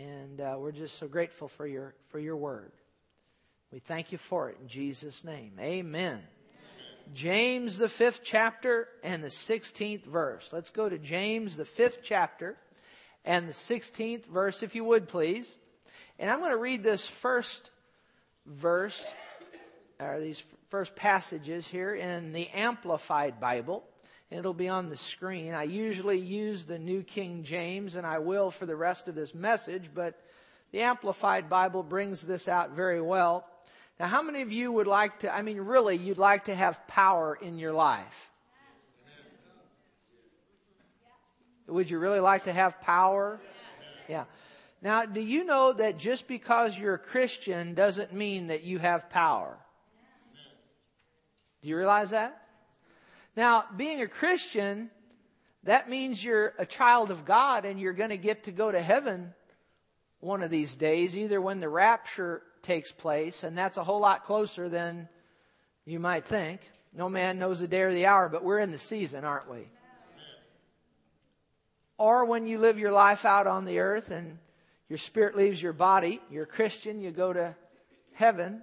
And uh, we're just so grateful for your, for your word. We thank you for it in Jesus' name. Amen. James, the fifth chapter and the 16th verse. Let's go to James, the fifth chapter and the 16th verse, if you would please. And I'm going to read this first verse, or these first passages here in the Amplified Bible. It'll be on the screen. I usually use the New King James, and I will for the rest of this message, but the Amplified Bible brings this out very well. Now, how many of you would like to, I mean, really, you'd like to have power in your life? Would you really like to have power? Yeah. Now, do you know that just because you're a Christian doesn't mean that you have power? Do you realize that? Now, being a Christian, that means you're a child of God and you're going to get to go to heaven one of these days, either when the rapture takes place, and that's a whole lot closer than you might think. No man knows the day or the hour, but we're in the season, aren't we? Or when you live your life out on the earth and your spirit leaves your body, you're a Christian, you go to heaven.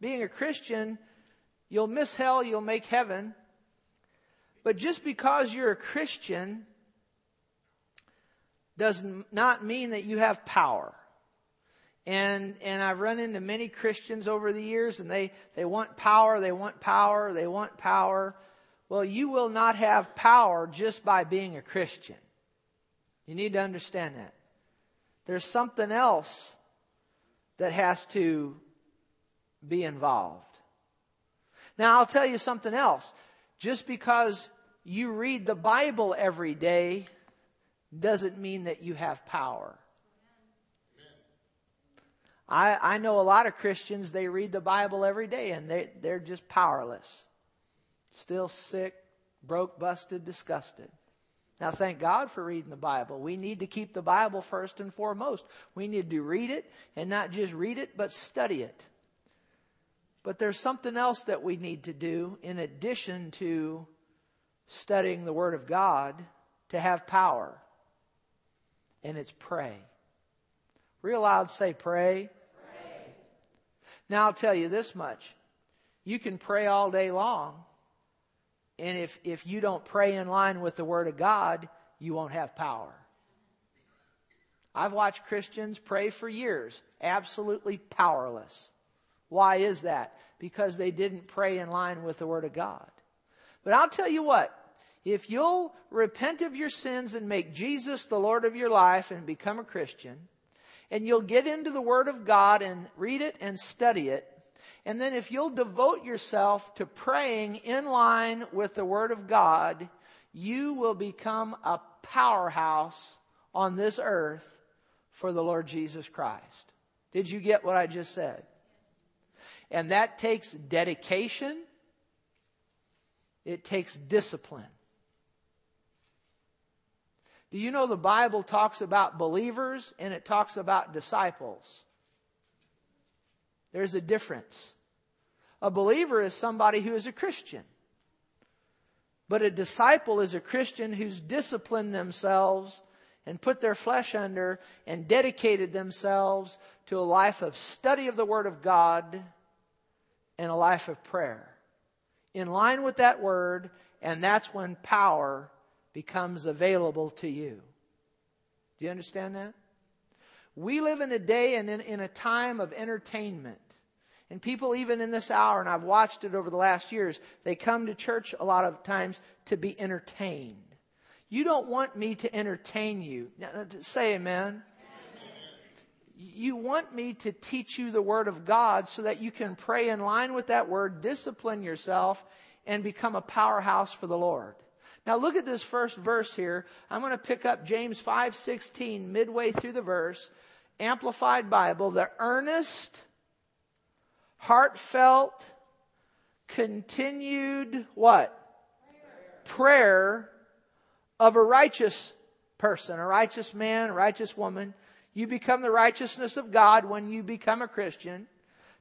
Being a Christian, you'll miss hell, you'll make heaven. But just because you're a Christian does not mean that you have power. And, and I've run into many Christians over the years and they, they want power, they want power, they want power. Well, you will not have power just by being a Christian. You need to understand that. There's something else that has to be involved. Now, I'll tell you something else. Just because you read the Bible every day doesn't mean that you have power. I, I know a lot of Christians, they read the Bible every day and they, they're just powerless. Still sick, broke, busted, disgusted. Now, thank God for reading the Bible. We need to keep the Bible first and foremost. We need to read it and not just read it, but study it. But there's something else that we need to do in addition to studying the Word of God to have power, and it's pray. Real loud say, pray. pray. Now I'll tell you this much. You can pray all day long. And if, if you don't pray in line with the Word of God, you won't have power. I've watched Christians pray for years, absolutely powerless. Why is that? Because they didn't pray in line with the Word of God. But I'll tell you what, if you'll repent of your sins and make Jesus the Lord of your life and become a Christian, and you'll get into the Word of God and read it and study it. And then if you'll devote yourself to praying in line with the Word of God, you will become a powerhouse on this earth for the Lord Jesus Christ. Did you get what I just said? And that takes dedication. It takes discipline. Do you know the Bible talks about believers and it talks about disciples? There's a difference. A believer is somebody who is a Christian. But a disciple is a Christian who's disciplined themselves and put their flesh under and dedicated themselves to a life of study of the Word of God and a life of prayer. In line with that Word, and that's when power becomes available to you. Do you understand that? We live in a day and in, in a time of entertainment. And people, even in this hour, and I've watched it over the last years, they come to church a lot of times to be entertained. You don't want me to entertain you. Now, Say amen. You want me to teach you the Word of God so that you can pray in line with that Word, discipline yourself, and become a powerhouse for the Lord. Now look at this first verse here. I'm going to pick up James 5:16 midway through the verse, amplified Bible, the earnest heartfelt continued what? Prayer. Prayer of a righteous person, a righteous man, a righteous woman. You become the righteousness of God when you become a Christian.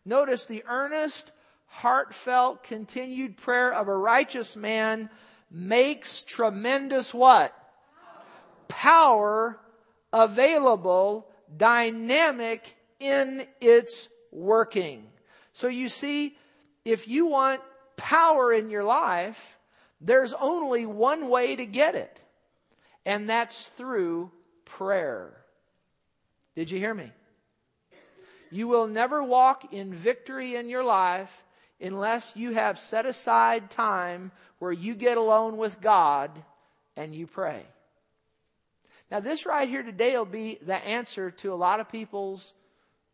Notice the earnest, heartfelt, continued prayer of a righteous man makes tremendous what? Power available dynamic in its working. So you see, if you want power in your life, there's only one way to get it, and that's through prayer. Did you hear me? You will never walk in victory in your life unless you have set aside time where you get alone with God and you pray. Now, this right here today will be the answer to a lot of people's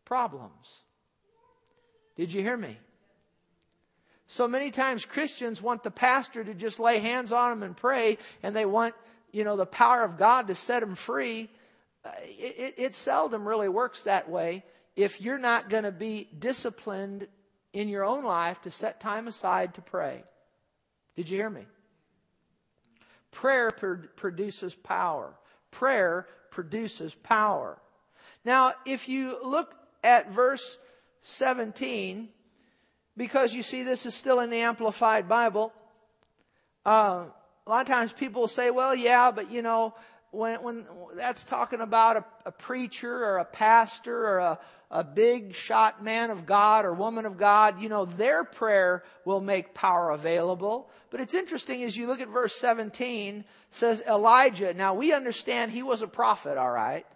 problems. Did you hear me? So many times Christians want the pastor to just lay hands on them and pray, and they want, you know, the power of God to set them free. It, it, seldom really works that way if you're not going to be disciplined in your own life to set time aside to pray. Did you hear me? Prayer produces power. Prayer produces power. Now, if you look at verse 17, because you see this is still in the Amplified Bible, uh, a lot of times people say, well, yeah, but you know, when, when that's talking about a, a preacher or a pastor or a, a big shot man of God or woman of God, you know, their prayer will make power available. But it's interesting as you look at verse 17, says Elijah. Now we understand he was a prophet, all right.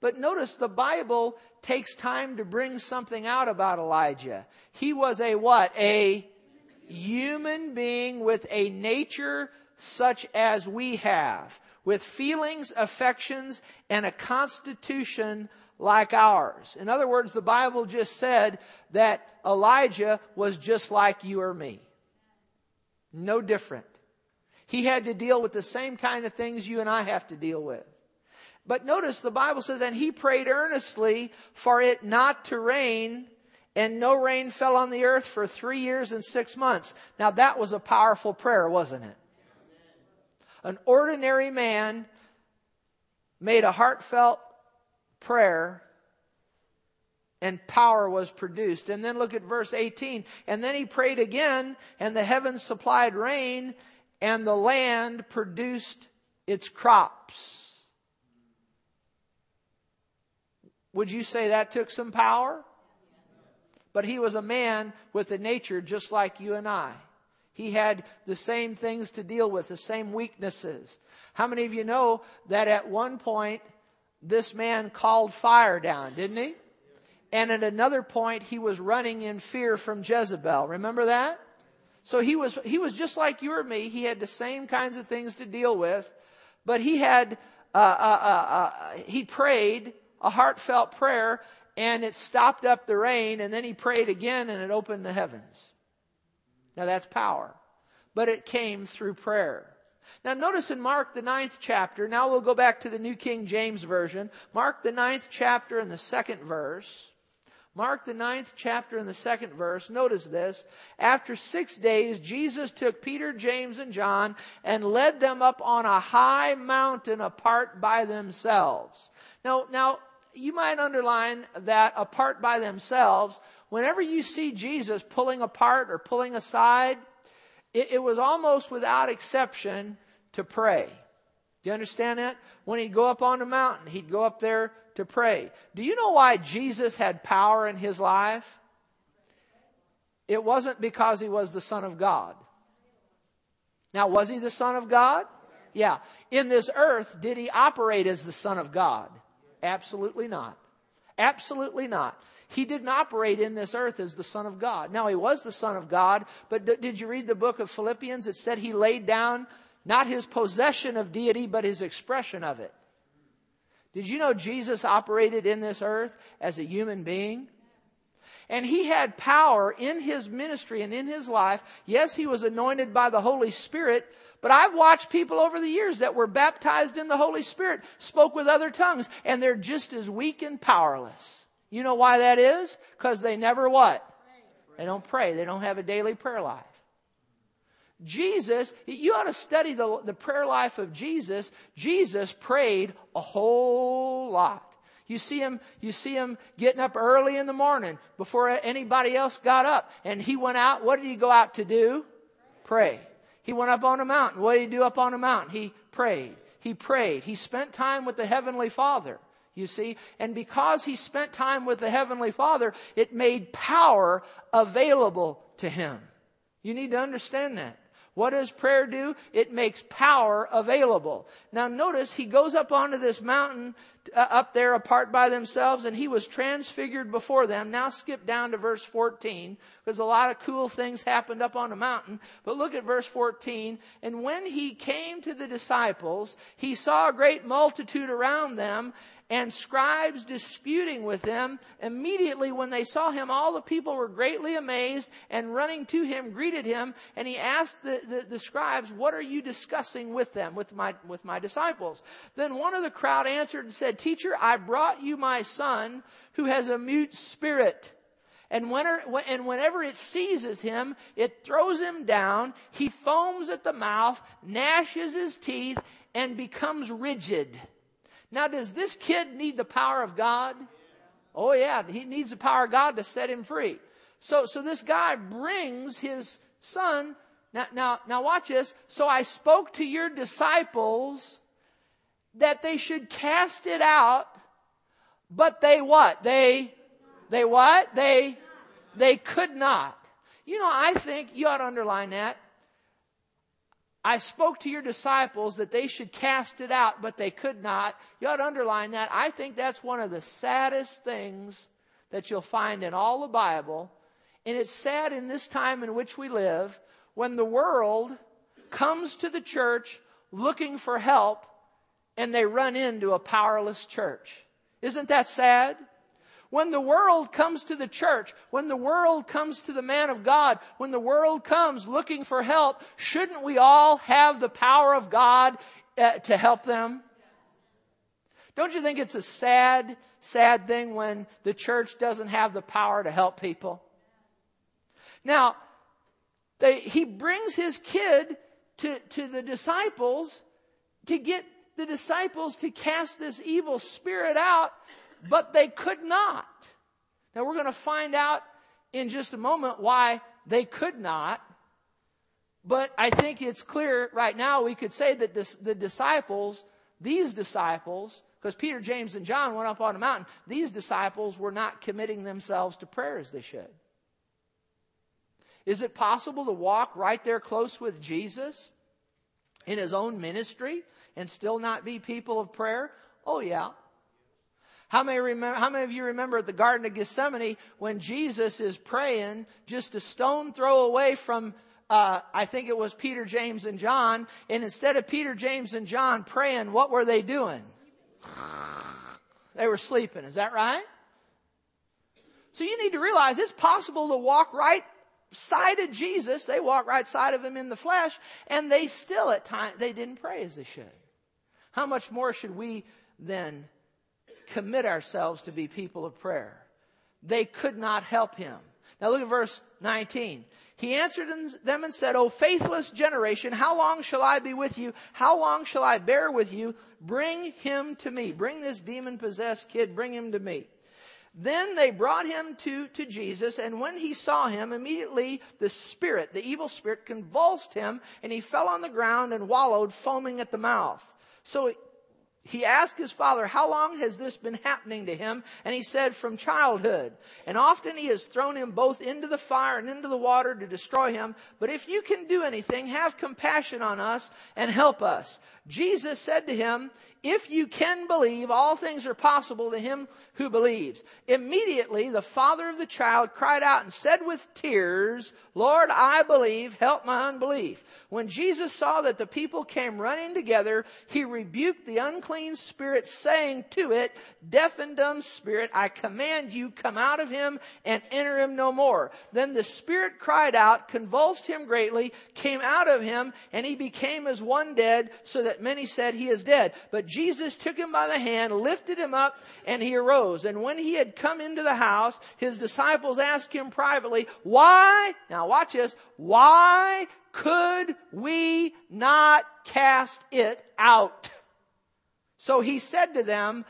But notice the Bible takes time to bring something out about Elijah. He was a what? A human being with a nature such as we have, with feelings, affections, and a constitution like ours. In other words, the Bible just said that Elijah was just like you or me. No different. He had to deal with the same kind of things you and I have to deal with. But notice the Bible says, and he prayed earnestly for it not to rain, and no rain fell on the earth for three years and six months. Now that was a powerful prayer, wasn't it? An ordinary man made a heartfelt prayer and power was produced. And then look at verse 18. And then he prayed again, and the heavens supplied rain, and the land produced its crops. Would you say that took some power? But he was a man with a nature just like you and I. He had the same things to deal with, the same weaknesses. How many of you know that at one point this man called fire down, didn't he? And at another point, he was running in fear from Jezebel. Remember that? So he was, he was just like you or me. He had the same kinds of things to deal with, but he had, uh, uh, uh, uh he prayed a heartfelt prayer and it stopped up the rain and then he prayed again and it opened the heavens. Now that's power. But it came through prayer. Now notice in Mark the ninth chapter, now we'll go back to the New King James Version. Mark the ninth chapter and the second verse. Mark the ninth chapter and the second verse. Notice this. After six days, Jesus took Peter, James, and John and led them up on a high mountain apart by themselves. Now, now, you might underline that apart by themselves. Whenever you see Jesus pulling apart or pulling aside, it, it was almost without exception to pray. Do you understand that? When he'd go up on the mountain, he'd go up there to pray. Do you know why Jesus had power in his life? It wasn't because he was the Son of God. Now, was he the Son of God? Yeah. In this earth, did he operate as the Son of God? Absolutely not. Absolutely not. He didn't operate in this earth as the Son of God. Now, he was the Son of God, but d- did you read the book of Philippians? It said he laid down not his possession of deity, but his expression of it. Did you know Jesus operated in this earth as a human being? And he had power in his ministry and in his life. Yes, he was anointed by the Holy Spirit, but I've watched people over the years that were baptized in the Holy Spirit, spoke with other tongues, and they're just as weak and powerless. You know why that is? Because they never what? They don't pray. They don't have a daily prayer life. Jesus, you ought to study the, the prayer life of Jesus. Jesus prayed a whole lot. You see him, you see him getting up early in the morning before anybody else got up. And he went out. What did he go out to do? Pray. He went up on a mountain. What did he do up on a mountain? He prayed. He prayed. He spent time with the Heavenly Father. You see? And because he spent time with the Heavenly Father, it made power available to him. You need to understand that. What does prayer do? It makes power available. Now notice he goes up onto this mountain uh, up there apart by themselves and he was transfigured before them. Now skip down to verse 14 because a lot of cool things happened up on the mountain. But look at verse 14. And when he came to the disciples, he saw a great multitude around them and scribes disputing with them. Immediately when they saw him, all the people were greatly amazed and running to him greeted him. And he asked the, the, the, scribes, what are you discussing with them, with my, with my disciples? Then one of the crowd answered and said, teacher, I brought you my son who has a mute spirit. And, and whenever it seizes him, it throws him down. He foams at the mouth, gnashes his teeth, and becomes rigid. Now, does this kid need the power of God? Oh yeah, he needs the power of God to set him free. So, so this guy brings his son. Now, now, now watch this. So I spoke to your disciples that they should cast it out, but they what? They, they what? They, they could not. You know, I think you ought to underline that. I spoke to your disciples that they should cast it out, but they could not. You ought to underline that. I think that's one of the saddest things that you'll find in all the Bible. And it's sad in this time in which we live when the world comes to the church looking for help and they run into a powerless church. Isn't that sad? When the world comes to the church, when the world comes to the man of God, when the world comes looking for help, shouldn't we all have the power of God uh, to help them? Don't you think it's a sad, sad thing when the church doesn't have the power to help people? Now, they, he brings his kid to, to the disciples to get the disciples to cast this evil spirit out but they could not. Now we're going to find out in just a moment why they could not. But I think it's clear right now we could say that this, the disciples, these disciples, because Peter, James, and John went up on the mountain, these disciples were not committing themselves to prayer as they should. Is it possible to walk right there close with Jesus in his own ministry and still not be people of prayer? Oh, yeah. How many, remember, how many of you remember at the Garden of Gethsemane when Jesus is praying just a stone throw away from, uh, I think it was Peter, James, and John, and instead of Peter, James, and John praying, what were they doing? They were sleeping. Is that right? So you need to realize it's possible to walk right side of Jesus. They walk right side of him in the flesh, and they still at times they didn't pray as they should. How much more should we then commit ourselves to be people of prayer. They could not help him. Now look at verse 19. He answered them and said, O faithless generation, how long shall I be with you? How long shall I bear with you? Bring him to me. Bring this demon possessed kid, bring him to me. Then they brought him to, to Jesus, and when he saw him, immediately the spirit, the evil spirit, convulsed him, and he fell on the ground and wallowed, foaming at the mouth. So he asked his father, How long has this been happening to him? And he said, From childhood. And often he has thrown him both into the fire and into the water to destroy him. But if you can do anything, have compassion on us and help us. Jesus said to him, If you can believe, all things are possible to him who believes. Immediately the father of the child cried out and said with tears, Lord, I believe, help my unbelief. When Jesus saw that the people came running together, he rebuked the unclean spirit, saying to it, Deaf and dumb spirit, I command you, come out of him and enter him no more. Then the spirit cried out, convulsed him greatly, came out of him, and he became as one dead, so that many said he is dead. But Jesus took him by the hand, lifted him up, and he arose. And when he had come into the house, his disciples asked him privately, Why? Now watch this. Why could we not cast it out? So he said to them,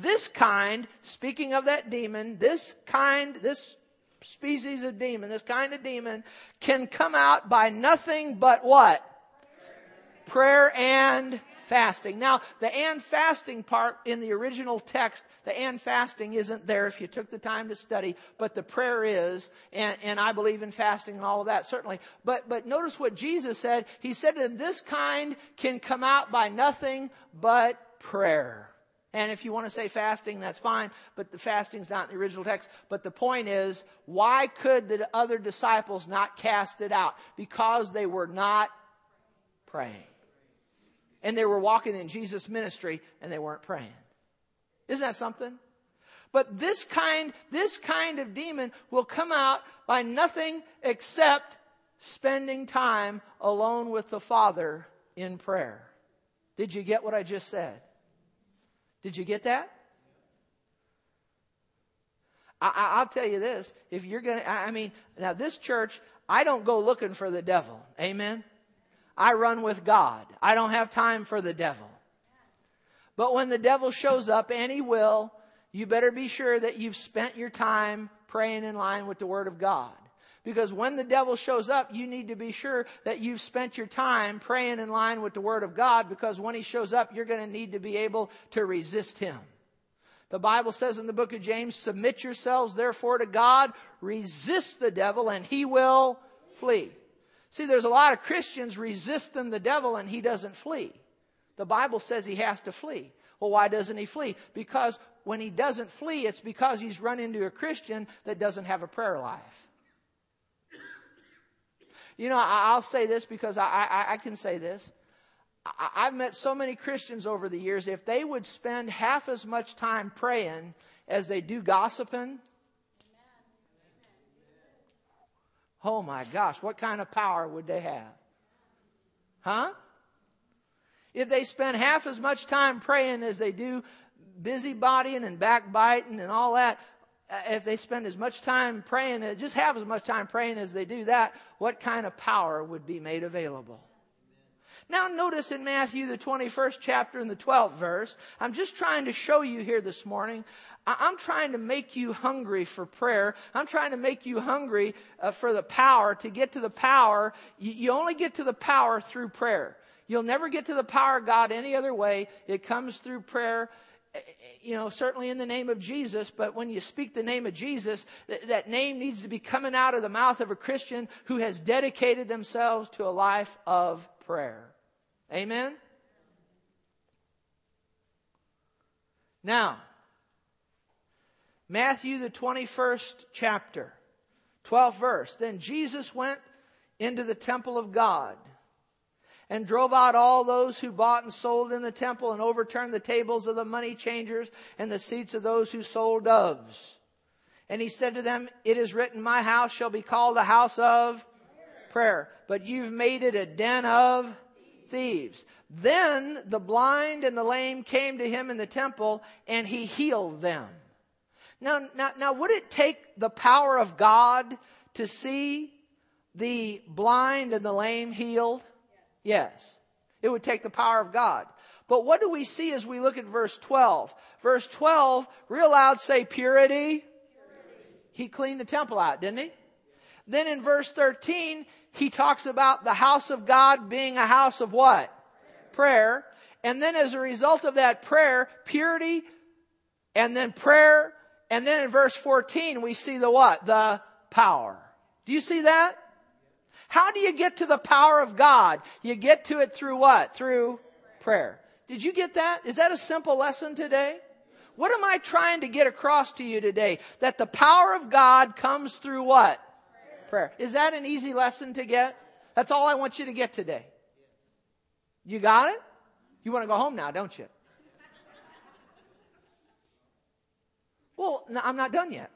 This kind, speaking of that demon, this kind, this species of demon, this kind of demon, can come out by nothing but what? Prayer and fasting. Now, the and fasting part in the original text, the and fasting isn't there if you took the time to study, but the prayer is, and, and I believe in fasting and all of that, certainly. But, but notice what Jesus said. He said, and this kind can come out by nothing but prayer. And if you want to say fasting, that's fine, but the fasting's not in the original text. But the point is, why could the other disciples not cast it out? Because they were not praying and they were walking in Jesus' ministry and they weren't praying. Isn't that something? But this kind, this kind of demon will come out by nothing except spending time alone with the Father in prayer. Did you get what I just said? Did you get that? I, will tell you this. If you're to, I mean, now this church, I don't go looking for the devil. Amen? I run with God. I don't have time for the devil. But when the devil shows up, and he will, you better be sure that you've spent your time praying in line with the Word of God. Because when the devil shows up, you need to be sure that you've spent your time praying in line with the Word of God because when he shows up, you're going to need to be able to resist him. The Bible says in the book of James, submit yourselves therefore to God, resist the devil, and he will flee. See, there's a lot of Christians resisting the devil and he doesn't flee. The Bible says he has to flee. Well, why doesn't he flee? Because when he doesn't flee, it's because he's run into a Christian that doesn't have a prayer life. You know, I'll say this because I, I, I can say this. I've met so many Christians over the years, if they would spend half as much time praying as they do gossiping, Oh my gosh, what kind of power would they have? Huh? If they spend half as much time praying as they do busybodying and backbiting and all that, uh, if they spend as much time praying, uh, just have as much time praying as they do that, what kind of power would be made available? Now notice in Matthew, the 21st chapter and the 12th verse, I'm just trying to show you here this morning I'm trying to make you hungry for prayer. I'm trying to make you hungry uh, for the power. To get to the power, you, only get to the power through prayer. You'll never get to the power of God any other way. It comes through prayer eh, eh, you know, certainly in the name of Jesus, but when you speak the name of Jesus, th- that name needs to be coming out of the mouth of a Christian who has dedicated themselves to a life of prayer. Amen? Now, Matthew, the 21st chapter, 12th verse. Then Jesus went into the temple of God and drove out all those who bought and sold in the temple and overturned the tables of the money changers and the seats of those who sold doves. And he said to them, It is written, My house shall be called a house of prayer, but you've made it a den of thieves. Then the blind and the lame came to him in the temple and he healed them. Now, now, now, would it take the power of God to see the blind and the lame healed? Yes. It would take the power of God. But what do we see as we look at verse 12? Verse 12, real loud say purity. purity. He cleaned the temple out, didn't he? Then in verse 13, he talks about the house of God being a house of what? Prayer. And then as a result of that prayer, purity, and then prayer, and then in verse 14, we see the what? The power. Do you see that? How do you get to the power of God? You get to it through what? Through prayer. Did you get that? Is that a simple lesson today? What am I trying to get across to you today? That the power of God comes through what? Prayer. Is that an easy lesson to get? That's all I want you to get today. You got it? You want to go home now, don't you? Well, no, I'm not done yet.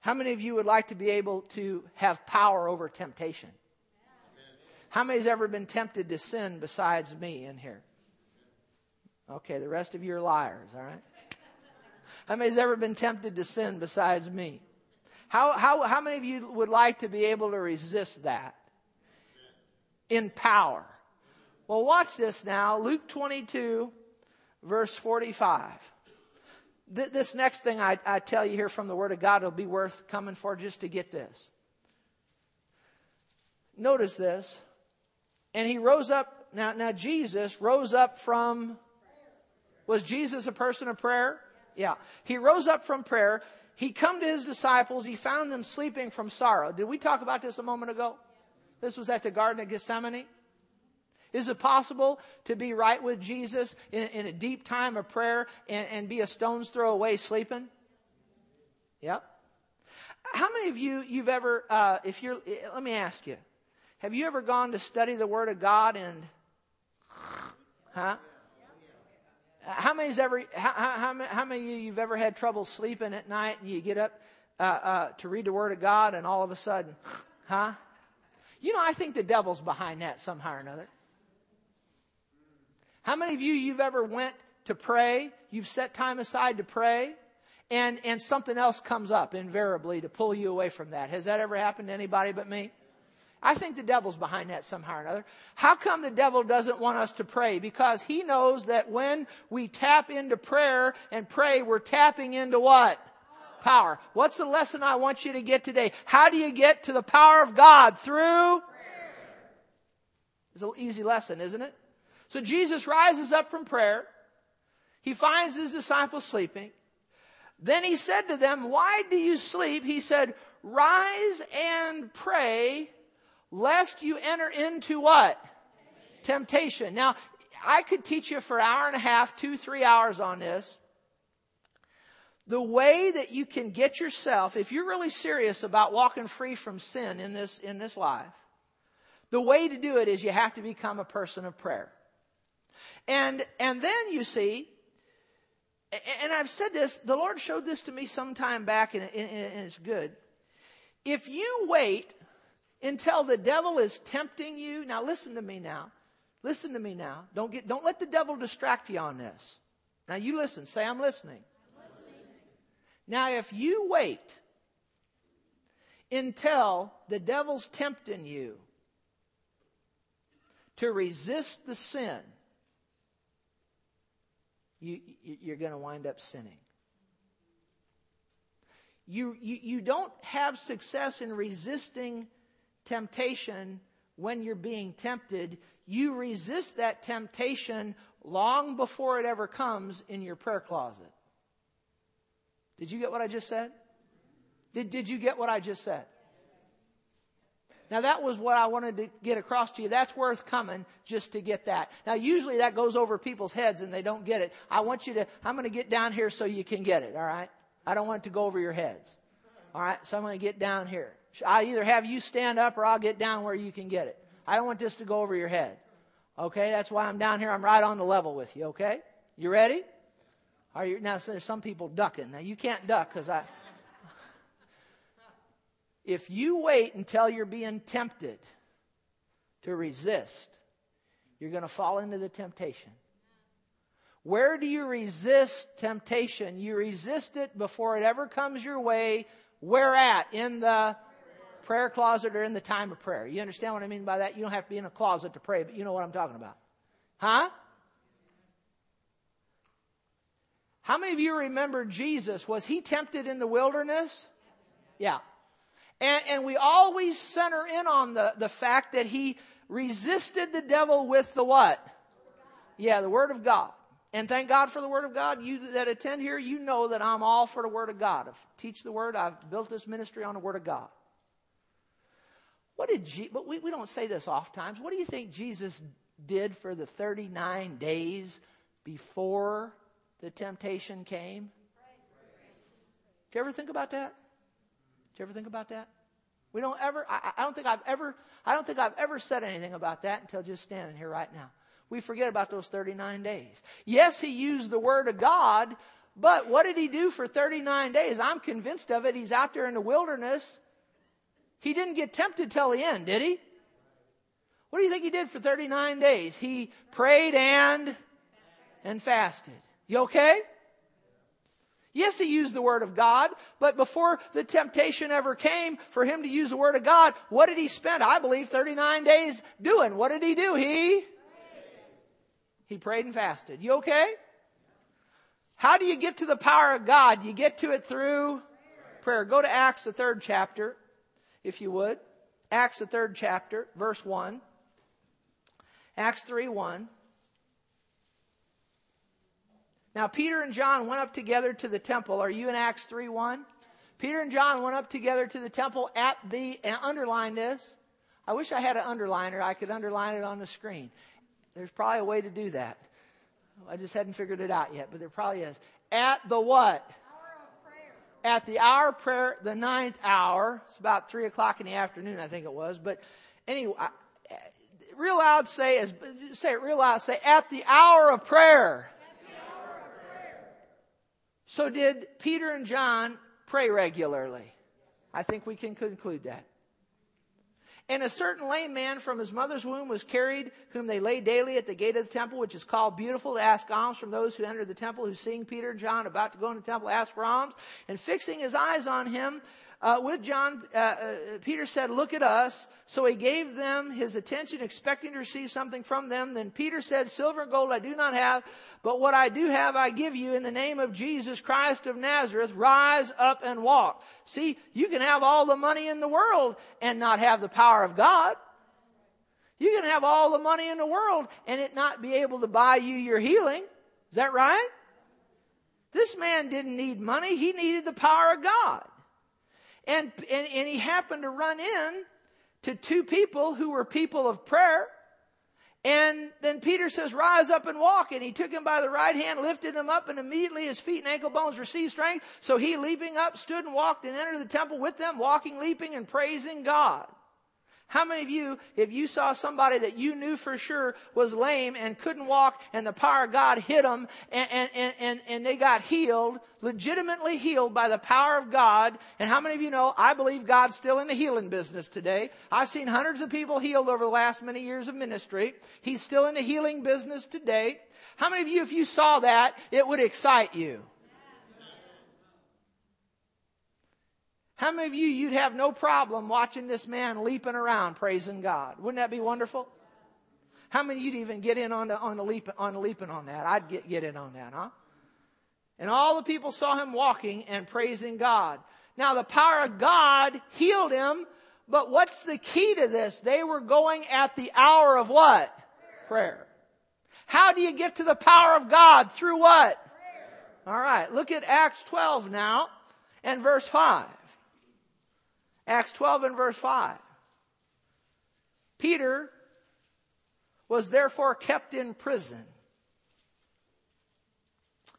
How many of you would like to be able to have power over temptation? How many has ever been tempted to sin besides me in here? Okay, the rest of you are liars, all right? How many has ever been tempted to sin besides me? How, how, how many of you would like to be able to resist that in power? Well, watch this now. Luke 22, verse 45. Th- this next thing I, I tell you here from the Word of God will be worth coming for just to get this. notice this. And he rose up. Now, now Jesus rose up from. Was Jesus a person of prayer? Yeah. He rose up from prayer. He come to his disciples. He found them sleeping from sorrow. Did we talk about this a moment ago? This was at the Garden of Gethsemane. Is it possible to be right with Jesus in, in a deep time of prayer and, and, be a stone's throw away sleeping? Yep. How many of you you've ever, uh, if you're, let me ask you, have you ever gone to study the Word of God and, huh? How many's ever, how, how, how many of you you've ever had trouble sleeping at night and you get up uh, uh, to read the Word of God and all of a sudden, huh? You know, I think the devil's behind that somehow or another. How many of you you've ever went to pray? You've set time aside to pray and, and something else comes up invariably to pull you away from that. Has that ever happened to anybody but me? I think the devil's behind that somehow or another. How come the devil doesn't want us to pray? Because he knows that when we tap into prayer and pray, we're tapping into what? Power. What's the lesson I want you to get today? How do you get to the power of God? Through? It's an easy lesson, isn't it? So Jesus rises up from prayer. He finds his disciples sleeping. Then he said to them, Why do you sleep? He said, Rise and pray, lest you enter into what? Temptation. Now, I could teach you for an hour and a half, two, three hours on this. The way that you can get yourself, if you're really serious about walking free from sin in this, in this life, the way to do it is you have to become a person of prayer. And, and then you see, and I've said this, the Lord showed this to me some time back and, it's good. If you wait until the devil is tempting you, now listen to me now. Listen to me now. Don't get, don't let the devil distract you on this. Now you listen. Say, I'm listening. I'm listening. Now if you wait until the devil's tempting you to resist the sin, you, you're going to wind up sinning. You, you, you don't have success in resisting temptation when you're being tempted. You resist that temptation long before it ever comes in your prayer closet. Did you get what I just said? Did, did you get what I just said? Now that was what I wanted to get across to you. That's worth coming just to get that. Now usually that goes over people's heads and they don't get it. I want you to, I'm going to get down here so you can get it, alright? I don't want it to go over your heads. Alright? So I'm going to get down here. I either have you stand up or I'll get down where you can get it. I don't want this to go over your head. Okay? That's why I'm down here. I'm right on the level with you. Okay? You ready? Are you, now there's some people ducking. Now you can't duck because I, if you wait until you're being tempted to resist, you're going to fall into the temptation. Where do you resist temptation? You resist it before it ever comes your way. Where at? In the prayer closet or in the time of prayer. You understand what I mean by that? You don't have to be in a closet to pray, but you know what I'm talking about. Huh? How many of you remember Jesus? Was he tempted in the wilderness? Yeah. And, and we always center in on the, the fact that he resisted the devil with the what? Yeah, the Word of God. And thank God for the Word of God. You that attend here, you know that I'm all for the Word of God. I've teach the Word. I've built this ministry on the Word of God. What did Je- but we, we don't say this oft times. What do you think Jesus did for the 39 days before the temptation came? Did you ever think about that? Did you ever think about that? We don't ever, I, I, don't think I've ever, I don't think I've ever said anything about that until just standing here right now. We forget about those 39 days. Yes, he used the word of God, but what did he do for 39 days? I'm convinced of it. He's out there in the wilderness. He didn't get tempted till the end, did he? What do you think he did for 39 days? He prayed and, and fasted. You okay? Yes, he used the Word of God, but before the temptation ever came for him to use the Word of God, what did he spend, I believe, 39 days doing? What did he do? He? He prayed and fasted. You okay? How do you get to the power of God? You get to it through prayer. Go to Acts, the third chapter, if you would. Acts, the third chapter, verse 1. Acts 3 1. Now, Peter and John went up together to the temple. Are you in Acts 3 1? Peter and John went up together to the temple at the, and underline this. I wish I had an underliner. I could underline it on the screen. There's probably a way to do that. I just hadn't figured it out yet, but there probably is. At the what? At the hour of prayer, the ninth hour. It's about three o'clock in the afternoon, I think it was. But anyway, real loud say, as, say it real loud. Say at the hour of prayer. Hour of prayer. So did Peter and John pray regularly? I think we can conclude that. And a certain lame man from his mother's womb was carried, whom they laid daily at the gate of the temple, which is called Beautiful, to ask alms from those who enter the temple, who seeing Peter and John about to go into the temple, ask for alms. And fixing his eyes on him, uh, with John, uh, uh, Peter said, Look at us. So he gave them his attention, expecting to receive something from them. Then Peter said, Silver and gold I do not have, but what I do have I give you in the name of Jesus Christ of Nazareth. Rise up and walk. See, you can have all the money in the world and not have the power of God. You can have all the money in the world and it not be able to buy you your healing. Is that right? This man didn't need money. He needed the power of God. And, and, and he happened to run in to two people who were people of prayer. And then Peter says, rise up and walk. And he took him by the right hand, lifted him up, and immediately his feet and ankle bones received strength. So he leaping up, stood and walked and entered the temple with them, walking, leaping, and praising God. How many of you, if you saw somebody that you knew for sure was lame and couldn't walk and the power of God hit them and, and, and, and they got healed, legitimately healed by the power of God? And how many of you know, I believe God's still in the healing business today. I've seen hundreds of people healed over the last many years of ministry. He's still in the healing business today. How many of you, if you saw that, it would excite you? How many of you, you'd have no problem watching this man leaping around praising God? Wouldn't that be wonderful? How many of you'd even get in on the, on the, leap, on the leaping on that? I'd get, get in on that, huh? And all the people saw him walking and praising God. Now the power of God healed him, but what's the key to this? They were going at the hour of what? Prayer. How do you get to the power of God? Through what? Prayer. All right, look at Acts 12 now and verse 5. Acts 12 and verse 5. Peter was therefore kept in prison.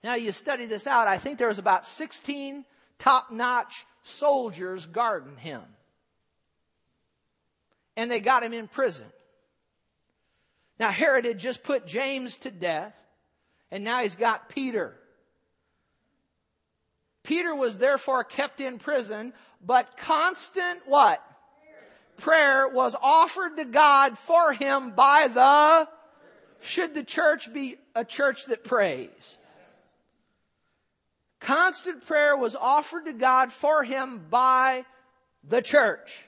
Now you study this out. I think there was about 16 top-notch soldiers guarding him. And they got him in prison. Now Herod had just put James to death, and now he's got Peter. Peter was therefore kept in prison, but constant what? Prayer was offered to God for him by the, should the church be a church that prays? Constant prayer was offered to God for him by the church.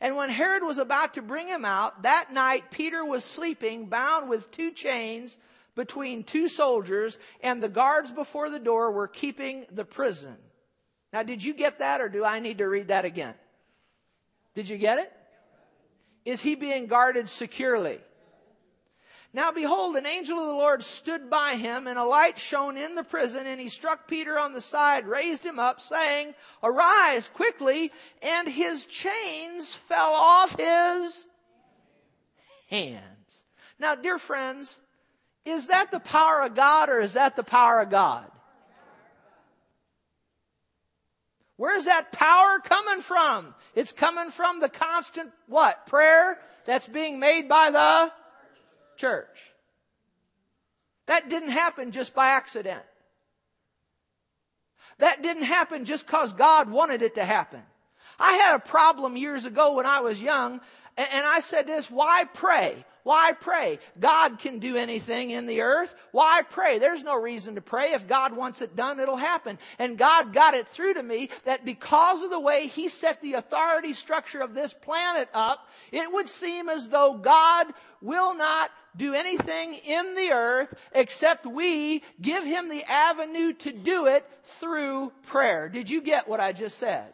And when Herod was about to bring him out, that night Peter was sleeping, bound with two chains between two soldiers, and the guards before the door were keeping the prison. Now, did you get that, or do I need to read that again? Did you get it? Is he being guarded securely? Now behold, an angel of the Lord stood by him, and a light shone in the prison, and he struck Peter on the side, raised him up, saying, Arise quickly, and his chains fell off his hands. Now, dear friends, is that the power of God or is that the power of God? Where's that power coming from? It's coming from the constant what? Prayer that's being made by the church. That didn't happen just by accident. That didn't happen just because God wanted it to happen. I had a problem years ago when I was young, and I said this, why pray? Why pray? God can do anything in the earth. Why pray? There's no reason to pray. If God wants it done, it'll happen. And God got it through to me that because of the way He set the authority structure of this planet up, it would seem as though God will not do anything in the earth except we give Him the avenue to do it through prayer. Did you get what I just said?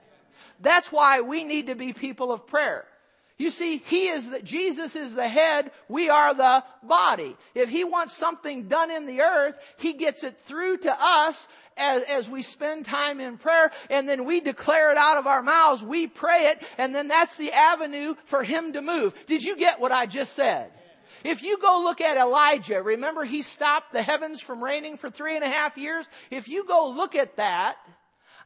That's why we need to be people of prayer. You see, He is the, Jesus is the head, we are the body. If He wants something done in the earth, He gets it through to us as, as we spend time in prayer, and then we declare it out of our mouths, we pray it, and then that's the avenue for Him to move. Did you get what I just said? If you go look at Elijah, remember he stopped the heavens from raining for three and a half years? If you go look at that,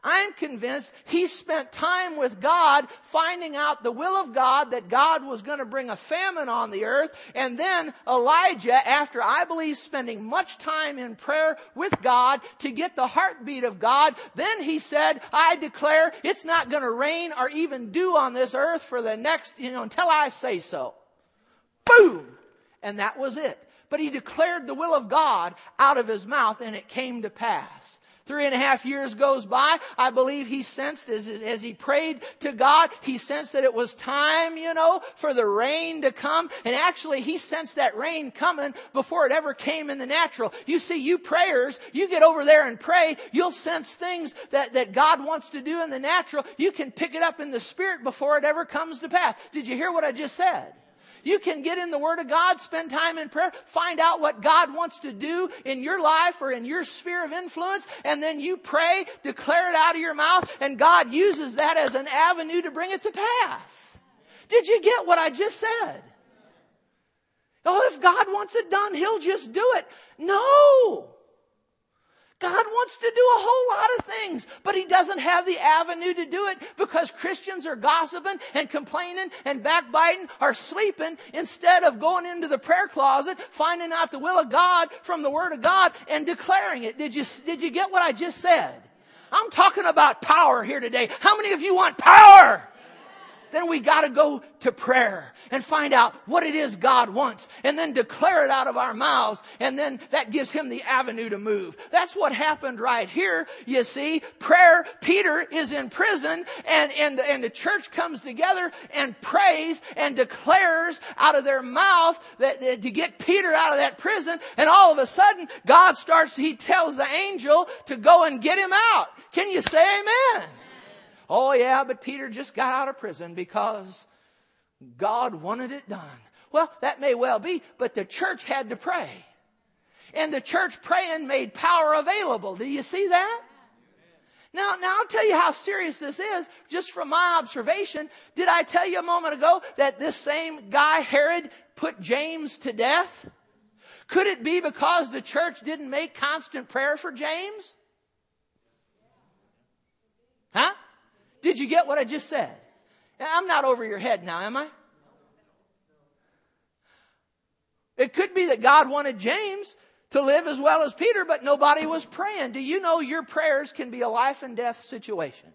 I'm convinced he spent time with God finding out the will of God that God was going to bring a famine on the earth. And then Elijah, after I believe spending much time in prayer with God to get the heartbeat of God, then he said, I declare it's not going to rain or even dew on this earth for the next, you know, until I say so. Boom! And that was it. But he declared the will of God out of his mouth and it came to pass. Three and a half years goes by. I believe he sensed as, as he prayed to God, he sensed that it was time, you know, for the rain to come. And actually, he sensed that rain coming before it ever came in the natural. You see, you prayers, you get over there and pray, you'll sense things that, that God wants to do in the natural. You can pick it up in the spirit before it ever comes to pass. Did you hear what I just said? You can get in the Word of God, spend time in prayer, find out what God wants to do in your life or in your sphere of influence, and then you pray, declare it out of your mouth, and God uses that as an avenue to bring it to pass. Did you get what I just said? Oh, if God wants it done, He'll just do it. No! God wants to do a whole lot of things, but He doesn't have the avenue to do it because Christians are gossiping and complaining and backbiting or sleeping instead of going into the prayer closet, finding out the will of God from the Word of God and declaring it. Did you, did you get what I just said? I'm talking about power here today. How many of you want power? Then we got to go to prayer and find out what it is God wants and then declare it out of our mouths. And then that gives him the avenue to move. That's what happened right here. You see, prayer, Peter is in prison and, and, and the church comes together and prays and declares out of their mouth that, that to get Peter out of that prison. And all of a sudden, God starts, he tells the angel to go and get him out. Can you say amen? Oh, yeah, but Peter just got out of prison because God wanted it done. Well, that may well be, but the church had to pray. And the church praying made power available. Do you see that? Now, now I'll tell you how serious this is just from my observation. Did I tell you a moment ago that this same guy, Herod, put James to death? Could it be because the church didn't make constant prayer for James? Huh? Did you get what I just said? I'm not over your head now, am I? It could be that God wanted James to live as well as Peter, but nobody was praying. Do you know your prayers can be a life and death situation?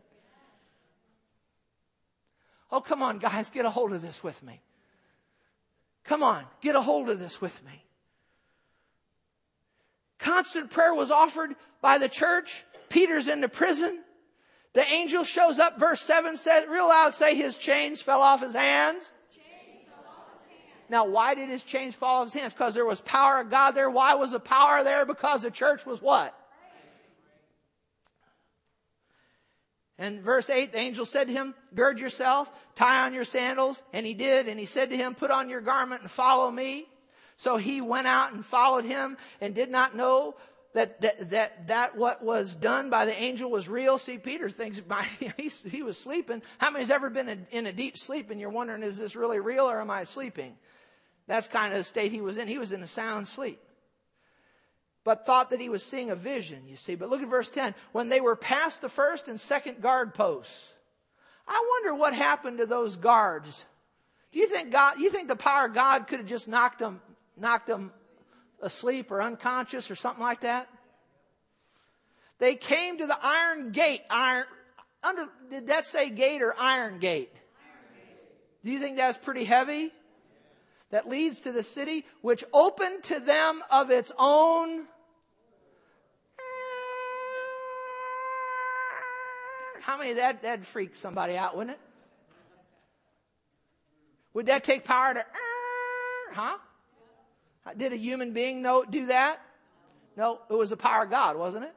Oh, come on, guys, get a hold of this with me. Come on, get a hold of this with me. Constant prayer was offered by the church. Peter's in the prison. The angel shows up, verse 7 says, real loud, say his chains fell off his hands. Now, why did his chains fall off his hands? Because there was power of God there. Why was the power there? Because the church was what? And verse 8, the angel said to him, Gird yourself, tie on your sandals. And he did. And he said to him, Put on your garment and follow me. So he went out and followed him and did not know that, that, that, that what was done by the angel was real. See, Peter thinks by, he, was sleeping. How many's ever been in, in a deep sleep and you're wondering, is this really real or am I sleeping? That's kind of the state he was in. He was in a sound sleep. But thought that he was seeing a vision, you see. But look at verse 10. When they were past the first and second guard posts, I wonder what happened to those guards. Do you think God, you think the power of God could have just knocked them, knocked them asleep or unconscious or something like that. They came to the iron gate. Iron, under, did that say gate or iron gate? Do you think that's pretty heavy? That leads to the city, which opened to them of its own. How many that, that'd freak somebody out, wouldn't it? Would that take power to, huh? Did a human being know, do that? No, it was the power of God, wasn't it?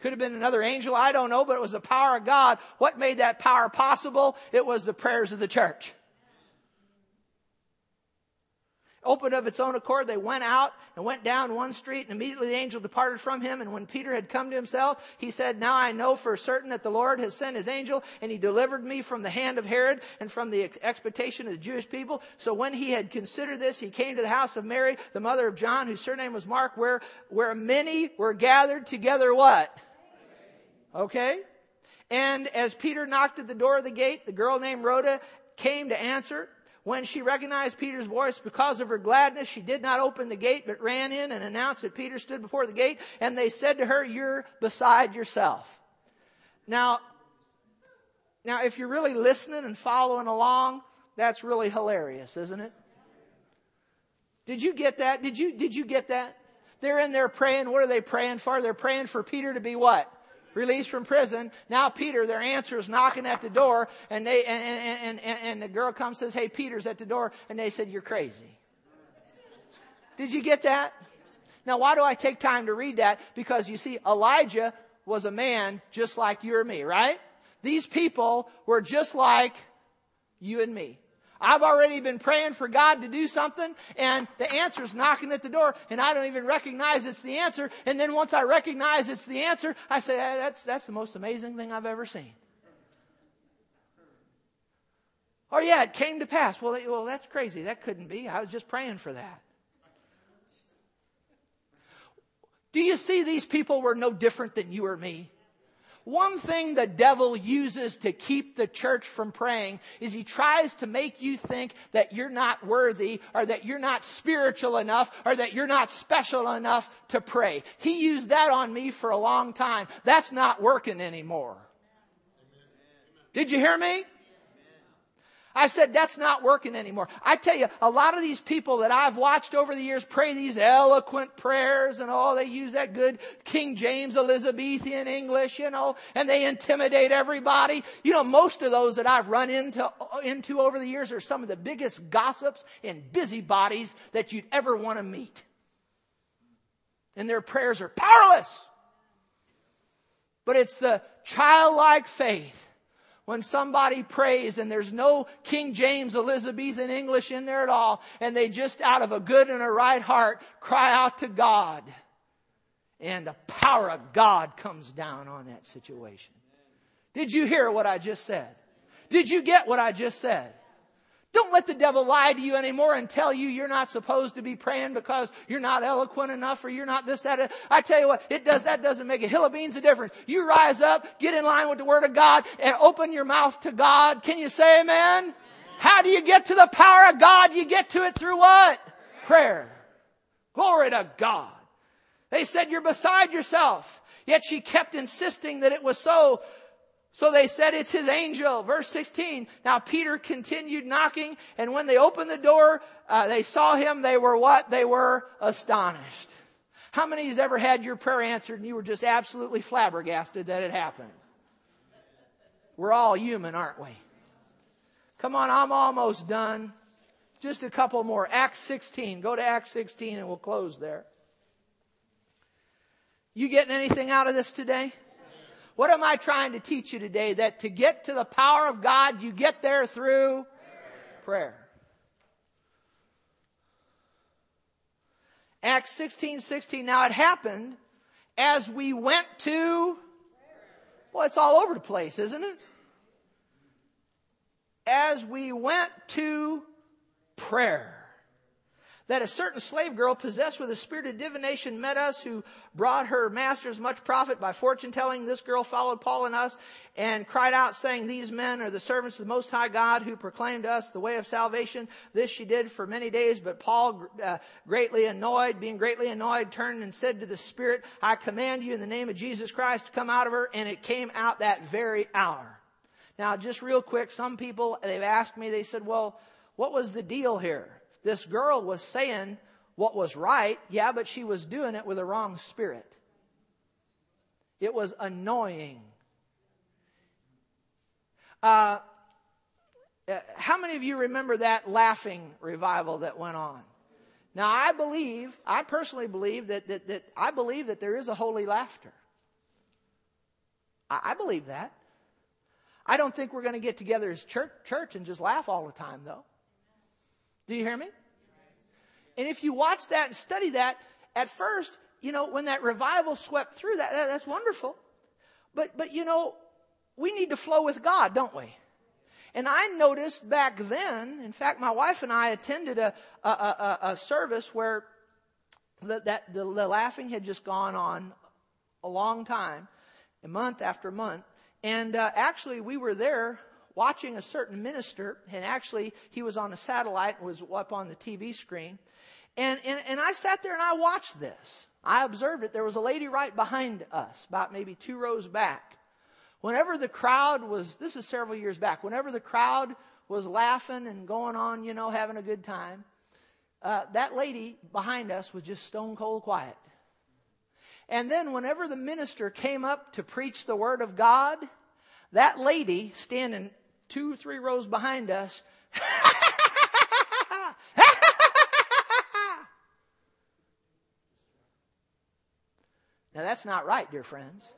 Could have been another angel, I don't know, but it was the power of God. What made that power possible? It was the prayers of the church opened of its own accord. They went out and went down one street, and immediately the angel departed from him. And when Peter had come to himself, he said, Now I know for certain that the Lord has sent his angel, and he delivered me from the hand of Herod and from the expectation of the Jewish people. So when he had considered this, he came to the house of Mary, the mother of John, whose surname was Mark, where, where many were gathered together what? Okay? And as Peter knocked at the door of the gate, the girl named Rhoda came to answer. When she recognized Peter's voice because of her gladness, she did not open the gate, but ran in and announced that Peter stood before the gate. And they said to her, You're beside yourself. Now, now, if you're really listening and following along, that's really hilarious, isn't it? Did you get that? Did you, did you get that? They're in there praying. What are they praying for? They're praying for Peter to be what? Released from prison. Now Peter, their answer is knocking at the door, and they and, and, and, and the girl comes says, "Hey, Peter's at the door," and they said, "You're crazy." Did you get that? Now, why do I take time to read that? Because you see, Elijah was a man just like you or me, right? These people were just like you and me. I've already been praying for God to do something and the answer's knocking at the door and I don't even recognize it's the answer. And then once I recognize it's the answer, I say, hey, that's, that's the most amazing thing I've ever seen. Or yeah, it came to pass. Well, well, that's crazy. That couldn't be. I was just praying for that. Do you see these people were no different than you or me? One thing the devil uses to keep the church from praying is he tries to make you think that you're not worthy or that you're not spiritual enough or that you're not special enough to pray. He used that on me for a long time. That's not working anymore. Did you hear me? I said, that's not working anymore. I tell you, a lot of these people that I've watched over the years pray these eloquent prayers and all, they use that good King James Elizabethan English, you know, and they intimidate everybody. You know, most of those that I've run into, into over the years are some of the biggest gossips and busybodies that you'd ever want to meet. And their prayers are powerless. But it's the childlike faith when somebody prays and there's no King James Elizabethan English in there at all, and they just out of a good and a right heart cry out to God. And the power of God comes down on that situation. Did you hear what I just said? Did you get what I just said? Don't let the devil lie to you anymore and tell you you're not supposed to be praying because you're not eloquent enough or you're not this, that. I tell you what, it does, that doesn't make a hill of beans a difference. You rise up, get in line with the word of God and open your mouth to God. Can you say amen? amen. How do you get to the power of God? You get to it through what? Prayer. Prayer. Glory to God. They said you're beside yourself. Yet she kept insisting that it was so. So they said, it's his angel. Verse 16. Now Peter continued knocking, and when they opened the door, uh, they saw him. They were what? They were astonished. How many has ever had your prayer answered and you were just absolutely flabbergasted that it happened? We're all human, aren't we? Come on, I'm almost done. Just a couple more. Acts 16. Go to Acts 16 and we'll close there. You getting anything out of this today? What am I trying to teach you today? That to get to the power of God, you get there through prayer. prayer. Acts 16, 16. Now it happened as we went to, well, it's all over the place, isn't it? As we went to prayer that a certain slave girl possessed with a spirit of divination met us who brought her masters much profit by fortune telling. This girl followed Paul and us and cried out saying, these men are the servants of the most high God who proclaimed us the way of salvation. This she did for many days, but Paul, uh, greatly annoyed, being greatly annoyed, turned and said to the spirit, I command you in the name of Jesus Christ to come out of her. And it came out that very hour. Now, just real quick, some people, they've asked me, they said, well, what was the deal here? This girl was saying what was right, yeah, but she was doing it with a wrong spirit. It was annoying. Uh, uh, how many of you remember that laughing revival that went on? Now, I believe, I personally believe that, that, that I believe that there is a holy laughter. I, I believe that. I don't think we're going to get together as church, church and just laugh all the time, though. Do you hear me? And if you watch that and study that, at first, you know, when that revival swept through, that, that that's wonderful. But, but you know, we need to flow with God, don't we? And I noticed back then, in fact, my wife and I attended a, a, a, a service where the, that, the, the laughing had just gone on a long time, a month after month. And uh, actually, we were there watching a certain minister, and actually, he was on a satellite was up on the TV screen. And, and, and I sat there and I watched this. I observed it. There was a lady right behind us, about maybe two rows back. Whenever the crowd was, this is several years back, whenever the crowd was laughing and going on, you know, having a good time, uh, that lady behind us was just stone cold quiet. And then whenever the minister came up to preach the word of God, that lady standing two, three rows behind us, now that's not right, dear friends.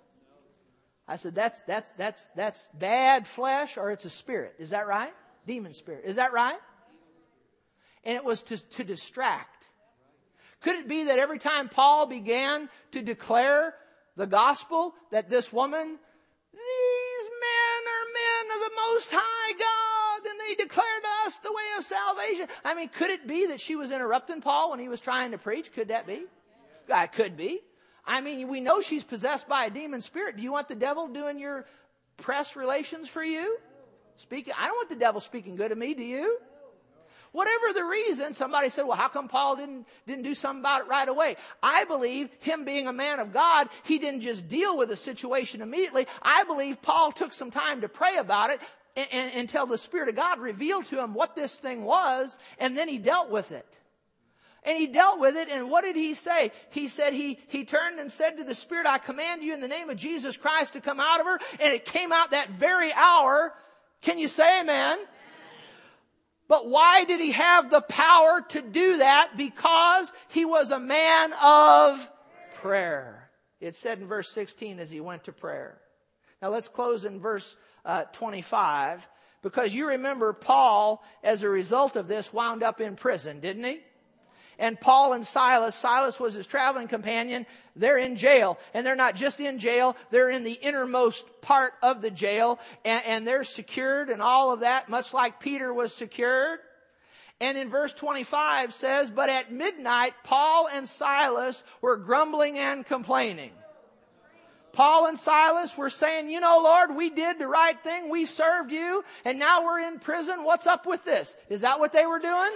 I said, that's, that's, that's, that's bad flesh or it's a spirit. Is that right? Demon spirit. Is that right? And it was to, to distract. Could it be that every time Paul began to declare the gospel that this woman, these men are men of the most high God and they declare to us the way of salvation. I mean, could it be that she was interrupting Paul when he was trying to preach? Could that be? It could be. I mean, we know she's possessed by a demon spirit. Do you want the devil doing your press relations for you? Speaking, I don't want the devil speaking good of me, do you? Whatever the reason, somebody said, well, how come Paul didn't, didn't do something about it right away? I believe him being a man of God, he didn't just deal with the situation immediately. I believe Paul took some time to pray about it until the Spirit of God revealed to him what this thing was, and then he dealt with it. And he dealt with it, and what did he say? He said he, he turned and said to the Spirit, I command you in the name of Jesus Christ to come out of her, and it came out that very hour. Can you say amen? amen. But why did he have the power to do that? Because he was a man of prayer. It said in verse 16 as he went to prayer. Now let's close in verse uh, 25 because you remember Paul, as a result of this, wound up in prison, didn't he? and Paul and Silas, Silas was his traveling companion, they're in jail. And they're not just in jail, they're in the innermost part of the jail, and, and they're secured and all of that, much like Peter was secured. And in verse 25 says, But at midnight, Paul and Silas were grumbling and complaining. Paul and Silas were saying, you know, Lord, we did the right thing. We served you and now we're in prison. What's up with this? Is that what they were doing?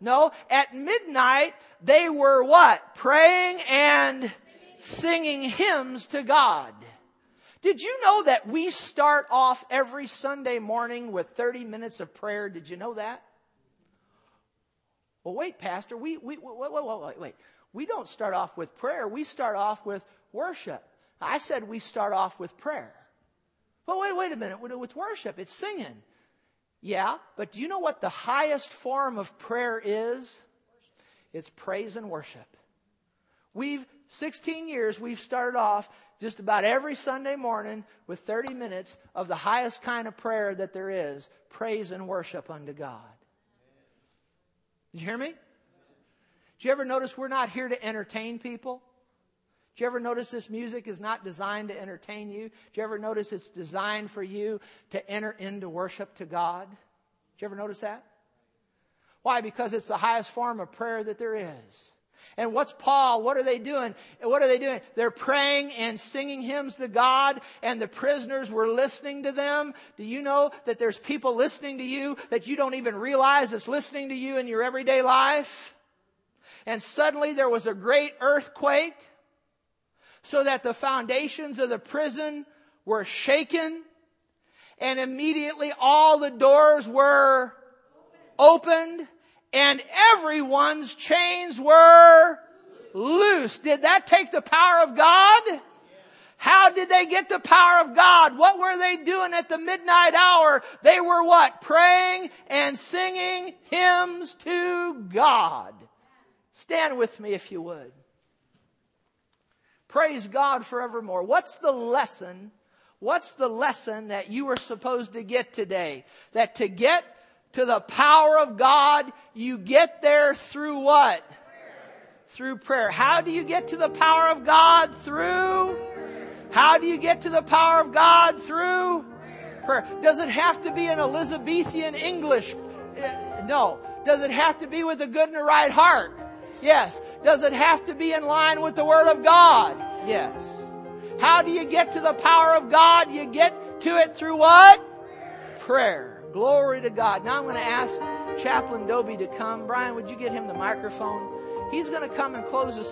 No, at midnight, they were what? Praying and singing hymns to God. Did you know that we start off every Sunday morning with 30 minutes of prayer? Did you know that? Well, wait, Pastor, we, we, wait, wait, wait, wait. We don't start off with prayer. We start off with worship. I said we start off with prayer. But wait, wait a minute. It's worship, it's singing. Yeah, but do you know what the highest form of prayer is? It's praise and worship. We've, 16 years, we've started off just about every Sunday morning with 30 minutes of the highest kind of prayer that there is praise and worship unto God. Did you hear me? Did you ever notice we're not here to entertain people? Did you ever notice this music is not designed to entertain you? Did you ever notice it's designed for you to enter into worship to God? Did you ever notice that? Why? Because it's the highest form of prayer that there is. And what's Paul? What are they doing? What are they doing? They're praying and singing hymns to God, and the prisoners were listening to them. Do you know that there's people listening to you that you don't even realize is listening to you in your everyday life? And suddenly there was a great earthquake so that the foundations of the prison were shaken and immediately all the doors were opened and everyone's chains were loose. Did that take the power of God? How did they get the power of God? What were they doing at the midnight hour? They were what? Praying and singing hymns to God. Stand with me if you would. Praise God forevermore. What's the lesson? What's the lesson that you were supposed to get today? That to get to the power of God, you get there through what? Through prayer. How do you get to the power of God? Through? How do you get to the power of God? Through? Prayer. Does it have to be in Elizabethan English? Uh, no. Does it have to be with a good and a right heart? Yes. Does it have to be in line with the Word of God? Yes. How do you get to the power of God? You get to it through what? Prayer. Glory to God. Now I'm going to ask Chaplain Doby to come. Brian, would you get him the microphone? He's going to come and close us.